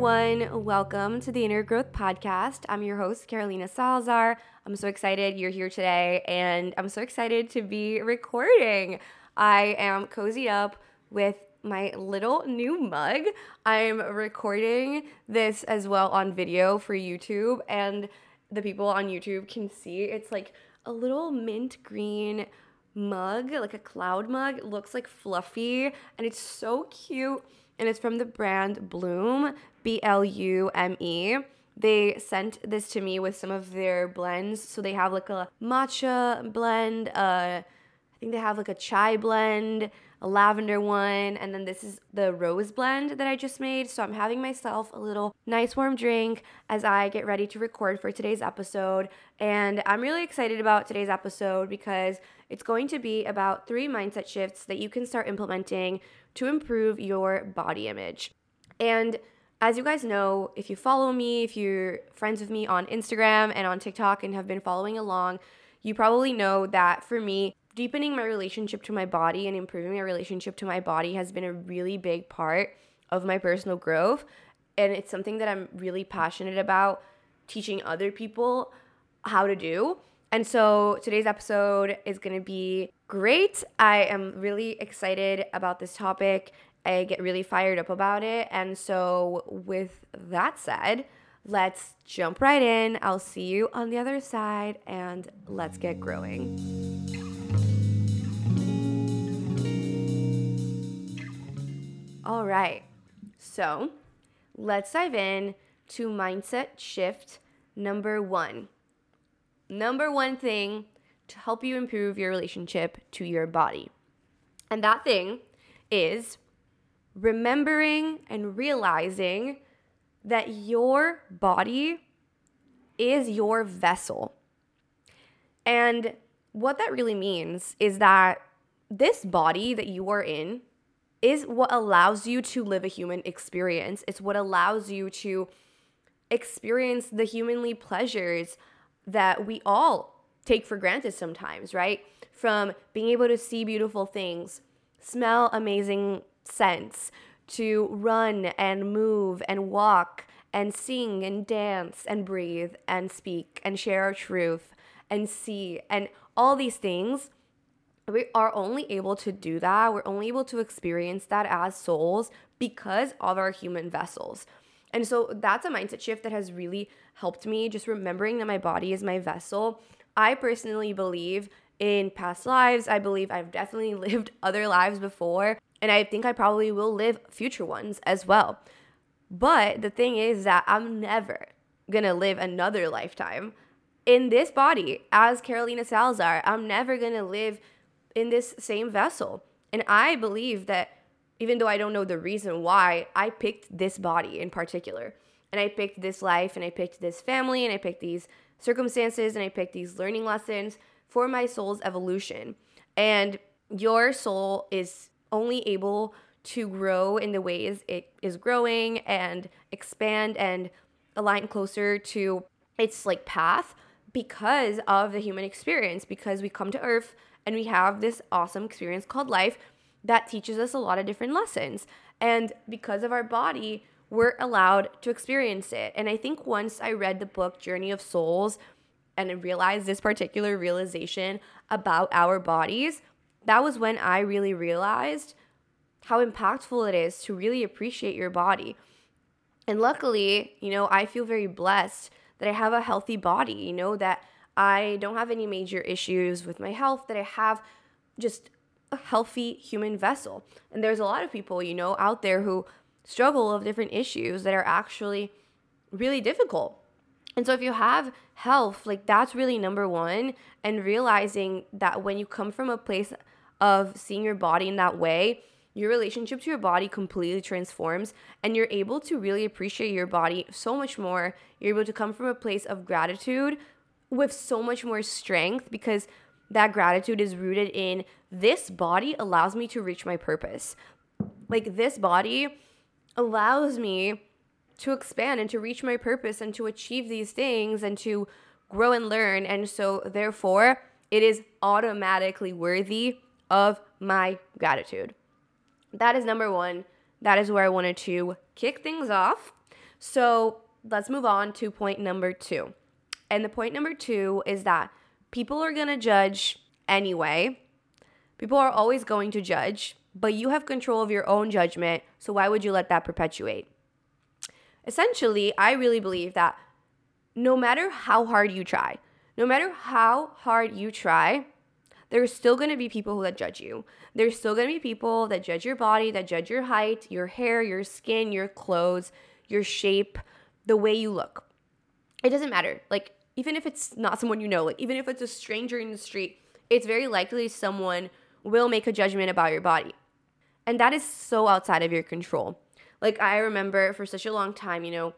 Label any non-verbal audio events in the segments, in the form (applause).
everyone. Welcome to the Inner Growth Podcast. I'm your host, Carolina Salazar. I'm so excited you're here today, and I'm so excited to be recording. I am cozied up with my little new mug. I'm recording this as well on video for YouTube, and the people on YouTube can see it's like a little mint green mug, like a cloud mug. It looks like fluffy, and it's so cute and it's from the brand Blume, B L U M E. They sent this to me with some of their blends. So they have like a matcha blend, uh, I think they have like a chai blend, a lavender one, and then this is the rose blend that I just made. So I'm having myself a little nice warm drink as I get ready to record for today's episode. And I'm really excited about today's episode because it's going to be about three mindset shifts that you can start implementing to improve your body image. And as you guys know, if you follow me, if you're friends with me on Instagram and on TikTok and have been following along, you probably know that for me, deepening my relationship to my body and improving my relationship to my body has been a really big part of my personal growth. And it's something that I'm really passionate about teaching other people how to do. And so today's episode is going to be great. I am really excited about this topic. I get really fired up about it. And so, with that said, let's jump right in. I'll see you on the other side and let's get growing. All right. So, let's dive in to mindset shift number one number one thing to help you improve your relationship to your body. And that thing is remembering and realizing that your body is your vessel. And what that really means is that this body that you are in is what allows you to live a human experience. It's what allows you to experience the humanly pleasures that we all take for granted sometimes, right? From being able to see beautiful things, smell amazing scents, to run and move and walk and sing and dance and breathe and speak and share our truth and see and all these things we are only able to do that we're only able to experience that as souls because of our human vessels and so that's a mindset shift that has really helped me, just remembering that my body is my vessel. I personally believe in past lives. I believe I've definitely (laughs) lived other lives before, and I think I probably will live future ones as well. But the thing is that I'm never gonna live another lifetime in this body as Carolina Salazar. I'm never gonna live in this same vessel. And I believe that even though I don't know the reason why, I picked this body in particular. And I picked this life and I picked this family and I picked these circumstances and I picked these learning lessons for my soul's evolution. And your soul is only able to grow in the ways it is growing and expand and align closer to its like path because of the human experience because we come to earth and we have this awesome experience called life that teaches us a lot of different lessons. And because of our body, we're allowed to experience it. And I think once I read the book Journey of Souls and realized this particular realization about our bodies, that was when I really realized how impactful it is to really appreciate your body. And luckily, you know, I feel very blessed that I have a healthy body, you know, that I don't have any major issues with my health, that I have just a healthy human vessel. And there's a lot of people, you know, out there who struggle with different issues that are actually really difficult. And so if you have health, like that's really number one. And realizing that when you come from a place of seeing your body in that way, your relationship to your body completely transforms and you're able to really appreciate your body so much more. You're able to come from a place of gratitude with so much more strength because that gratitude is rooted in this body allows me to reach my purpose. Like this body allows me to expand and to reach my purpose and to achieve these things and to grow and learn. And so, therefore, it is automatically worthy of my gratitude. That is number one. That is where I wanted to kick things off. So, let's move on to point number two. And the point number two is that people are going to judge anyway. People are always going to judge, but you have control of your own judgment. So why would you let that perpetuate? Essentially, I really believe that no matter how hard you try, no matter how hard you try, there's still to be people that judge you. There's still to be people that judge your body, that judge your height, your hair, your skin, your clothes, your shape, the way you look. It doesn't matter. Like even if it's not someone you know, like even if it's a stranger in the street, it's very likely someone will make a judgment about your body. And that is so outside of your control. Like I remember for such a long time, you know,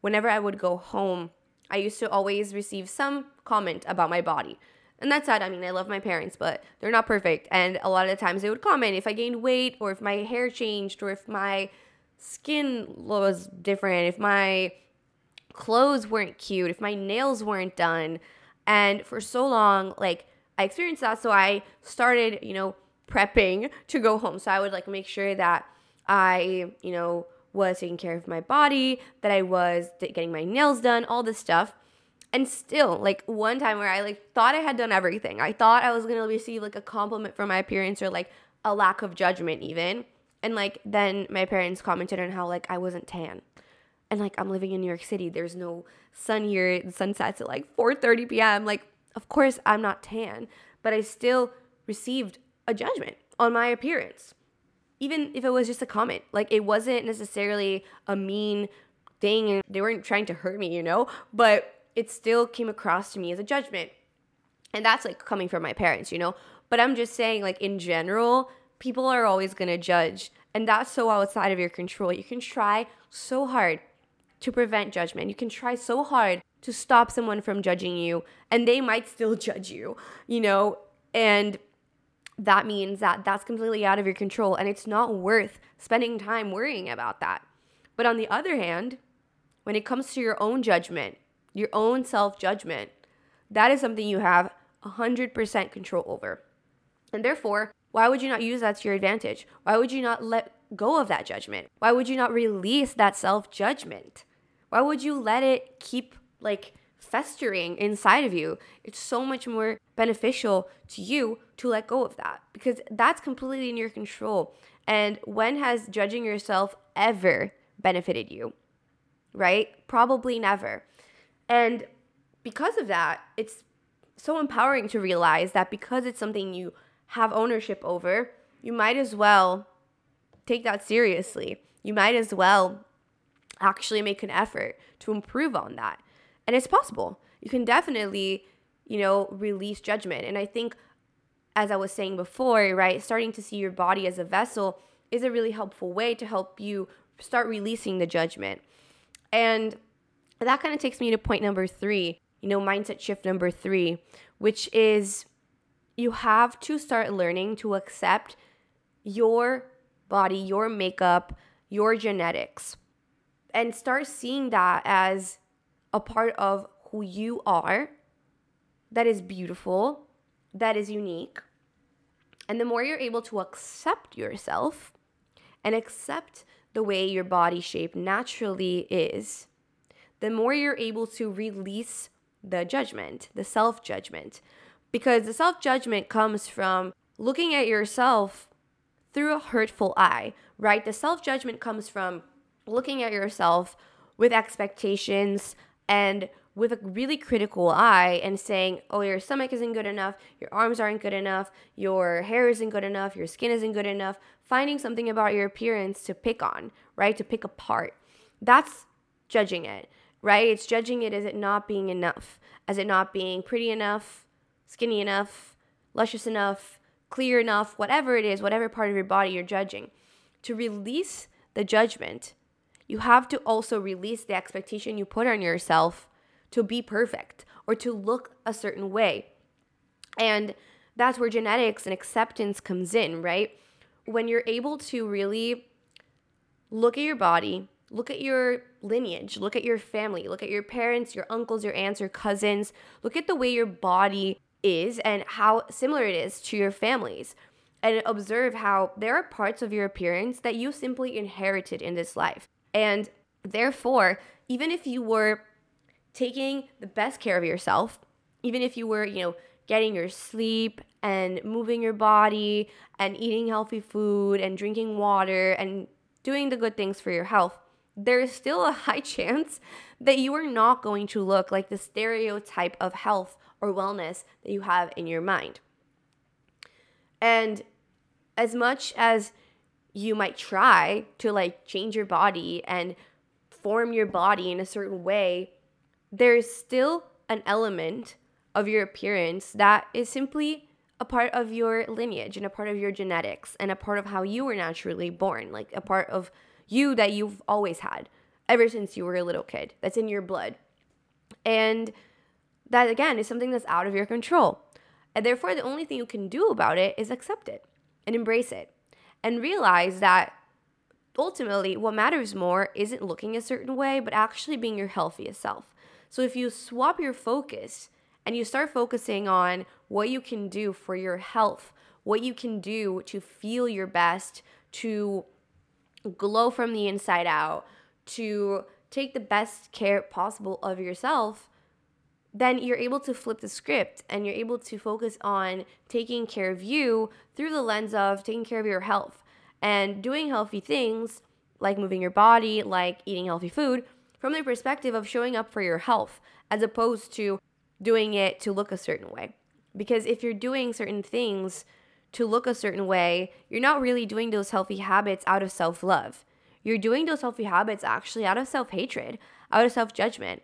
whenever I would go home, I used to always receive some comment about my body. And that's sad. I mean, I love my parents, but they're not perfect. And a lot of the times they would comment if I gained weight or if my hair changed or if my skin was different, if my clothes weren't cute, if my nails weren't done. And for so long, like I experienced that. So I started, you know, prepping to go home. So I would like make sure that I, you know, was taking care of my body, that I was getting my nails done, all this stuff. And still, like one time where I like thought I had done everything. I thought I was gonna receive like a compliment for my appearance or like a lack of judgment even. And like then my parents commented on how like I wasn't tan and like I'm living in New York City. There's no sun here. The sun sets at like 4:30 p.m. Like, of course I'm not tan, but I still received a judgment on my appearance. Even if it was just a comment. Like it wasn't necessarily a mean thing and they weren't trying to hurt me, you know? But it still came across to me as a judgment. And that's like coming from my parents, you know? But I'm just saying like in general, people are always going to judge and that's so outside of your control. You can try so hard to prevent judgment. You can try so hard to stop someone from judging you, and they might still (laughs) judge you, you know? And that means that that's completely out of your control, and it's not worth spending time worrying about that. But on the other hand, when it comes to your own judgment, your own self judgment, that is something you have 100% control over. And therefore, why would you not use that to your advantage? Why would you not let go of that judgment? Why would you not release that self judgment? Why would you let it keep like festering inside of you? It's so much more beneficial to you to let go of that because that's completely in your control. And when has judging yourself ever benefited you? Right? Probably never. And because of that, it's so empowering to realize that because it's something you have ownership over, you might as well take that seriously. You might as well actually make an effort to improve on that. And it's possible. You can definitely, you know, release judgment. And I think, as I was saying before, right, starting to see your body as a vessel is a really helpful way to help you start releasing the judgment. And that kind of takes me to point number three, you know, mindset shift number three, which is you have to start learning to accept your body, your makeup, your genetics and start seeing that as a part of who you are that is beautiful, that is unique. And the more you're able to accept yourself and accept the way your body shape naturally is, the more you're able to release the judgment, the self judgment. Because the self judgment comes from looking at yourself through a hurtful eye, right? The self judgment comes from looking at yourself with expectations and with a really critical eye and saying, oh, your stomach isn't good enough, your arms aren't good enough, your hair isn't good enough, your skin isn't good enough, finding something about your appearance to pick on, right? To pick apart. That's judging it, right? It's judging it as it not being enough, as it not being pretty enough, skinny enough, luscious enough, clear enough, whatever it is, whatever part of your body you're judging. To release the judgment you have to also release the expectation you put on yourself to be perfect or to look a certain way. And that's where genetics and acceptance comes in, right? When you're able to really look at your body, look at your lineage, look at your family, look at your parents, your uncles, your aunts, your cousins, look at the way your body is and how similar it is to your families. And observe how there are parts of your appearance that you simply inherited in this life. And therefore, even if you were taking the best care of yourself, even if you were, you know, getting your sleep and moving your body and eating healthy food and drinking water and doing the good things for your health, there is still a (laughs) high chance that you are not going to look like the stereotype of health or wellness that you have in your mind. And as much as you might try to like change your body and form your body in a certain way, there's still an element of your appearance that is simply a part of your lineage and a part of your genetics and a part of how you were naturally born, like a part of you that you've always had ever since you were a little kid. That's in your blood. And that again is something that's out of your control. And therefore, the only thing you can do about it is accept it and embrace it and realize that ultimately what matters more isn't looking a certain way, but actually being your healthiest self. So if you swap your focus and you start focusing on what you can do for your health, what you can do to feel your best, to glow from the inside out, to take the best care possible of yourself, then you're able to flip the script and you're able to focus on taking care of you through the lens of taking care of your health and doing healthy things like moving your body, like eating healthy food from the perspective of showing up for your health as opposed to doing it to look a certain way. Because if you're doing certain things to look a certain way, you're not really doing those healthy habits out of self love. You're doing those healthy habits actually out of self hatred, out of self judgment.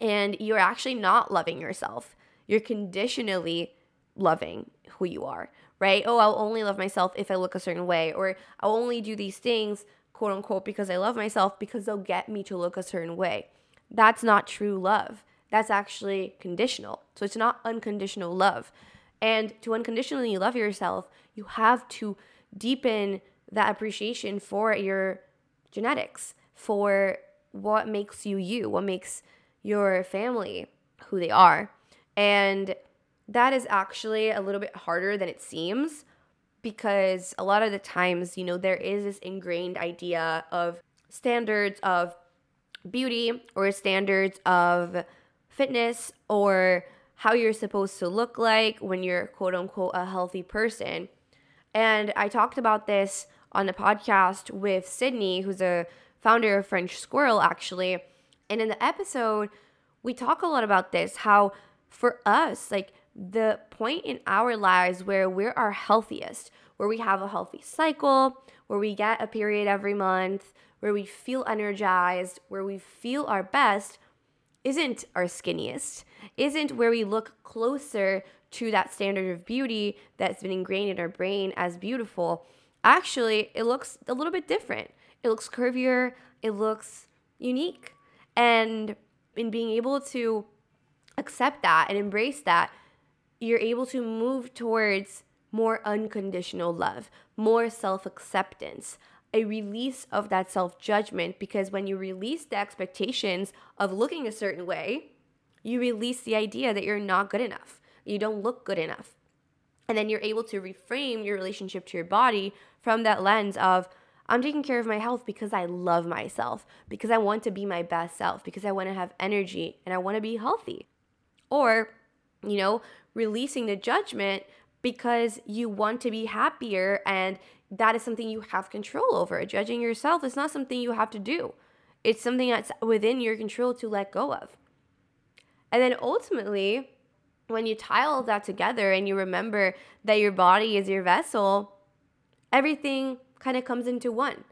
And you're actually not loving yourself. You're conditionally loving who you are, right? Oh, I'll only love myself if I look a certain way, or I'll only do these things, quote unquote, because I love myself because they'll get me to look a certain way. That's not true love. That's actually conditional. So it's not unconditional love. And to unconditionally love yourself, you have to deepen that appreciation for your genetics, for what makes you you, what makes your family who they are. And that is actually a little bit harder than it seems because a lot of the times, you know, there is this ingrained idea of standards of beauty or standards of fitness or how you're supposed to look like when you're quote unquote a healthy person. And I talked about this on the podcast with Sydney, who's a founder of French Squirrel, actually. And in the episode, we talk a lot about this how for us, like the point in our lives where we're our healthiest, where we have a healthy cycle, where we get a period every month, where we feel energized, where we feel our best, isn't our skinniest, isn't where we look closer to that standard of beauty that's been ingrained in our brain as beautiful. Actually, it looks a little bit different. It looks curvier, it looks unique. And in being able to accept that and embrace that, you're able to move towards more unconditional love, more self acceptance, a release of that self judgment because when you release the expectations of looking a certain way, you release the idea that you're not good enough, you don't look good enough. And then you're able to reframe your relationship to your body from that lens of, I'm taking care of my health because I love myself, because I want to be my best self, because I want to have energy and I want to be healthy. Or, you know, releasing the judgment because you want to be happier and that is something you have control over. Judging yourself is not something you have to do, it's something that's within your control to let go of. And then ultimately, when you tie all that together and you remember that your body is your vessel, everything kind of comes into one.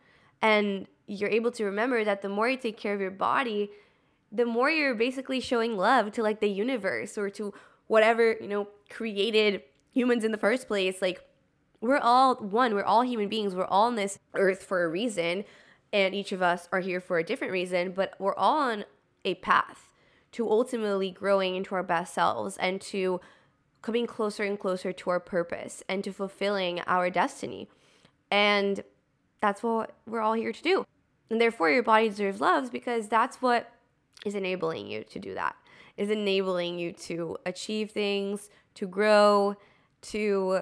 And you're able to remember that the more you take care of your body, the more you're basically showing love to like the universe or to whatever, you know, created humans in the first place. Like we're all one, we're all human beings, we're all on this earth for a reason, and each of us are here for a different reason, but we're all on a path to ultimately growing into our best selves and to coming closer and closer to our purpose and to fulfilling our destiny. And that's what we're all here to do. And therefore, your body deserves love because that's what is enabling you to do that, is enabling you to achieve things, to grow, to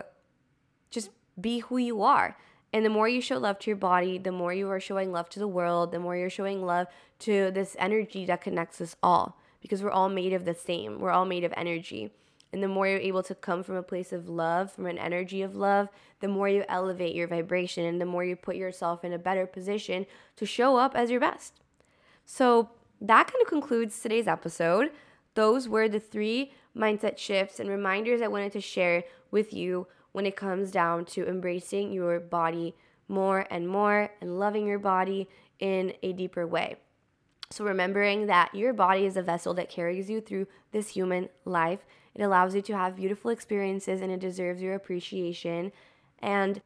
just be who you are. And the more you show love to your body, the more you are showing love to the world, the more you're showing love to this energy that connects us all because we're all made of the same. We're all made of energy. And the more you're able to come from a place of love, from an energy of love, the more you elevate your vibration and the more you put yourself in a better position to show up as your best. So that kind of concludes today's episode. Those were the three mindset shifts and reminders I wanted to share with you when it comes down to embracing your body more and more and loving your body in a deeper way. So, remembering that your body is a vessel that carries you through this human life it allows you to have beautiful experiences and it deserves your appreciation. And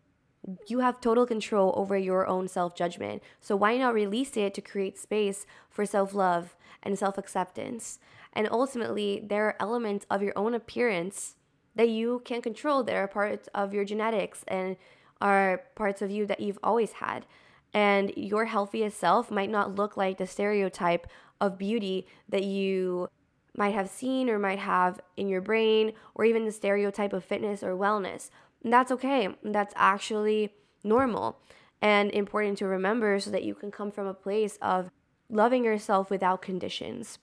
you have total control over your own self judgment. So why not release it to create space for self love and self acceptance? And ultimately, there are elements of your own appearance that you can control that are parts of your genetics and are parts of you that you've always had. And your healthiest self might not look like the stereotype of beauty that you might have seen or might have in your brain, or even the stereotype of fitness or wellness. And that's okay. That's actually normal and important to remember so that you can come from a place of loving yourself without conditions.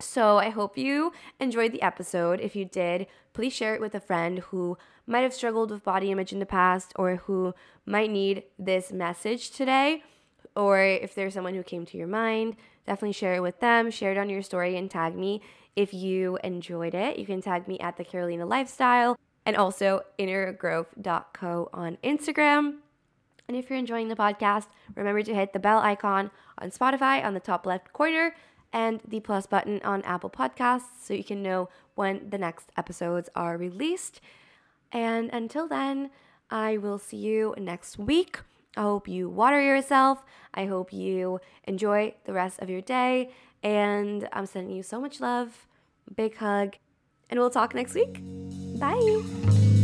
So, I hope you enjoyed the episode. If you did, please share it with a friend who might have struggled with body image in the past or who might need this message today. Or if there's someone who came to your mind, definitely share it with them. Share it on your story and tag me if you enjoyed it. You can tag me at the Carolina Lifestyle and also innergrowth.co on Instagram. And if you're enjoying the podcast, remember to hit the bell icon on Spotify on the top left corner and the plus button on Apple Podcasts so you can know when the next episodes are released. And until then, I will see you next week. I hope you water yourself. I hope you enjoy the rest of your day. And I'm sending you so much love, big hug, and we'll talk next week. Bye.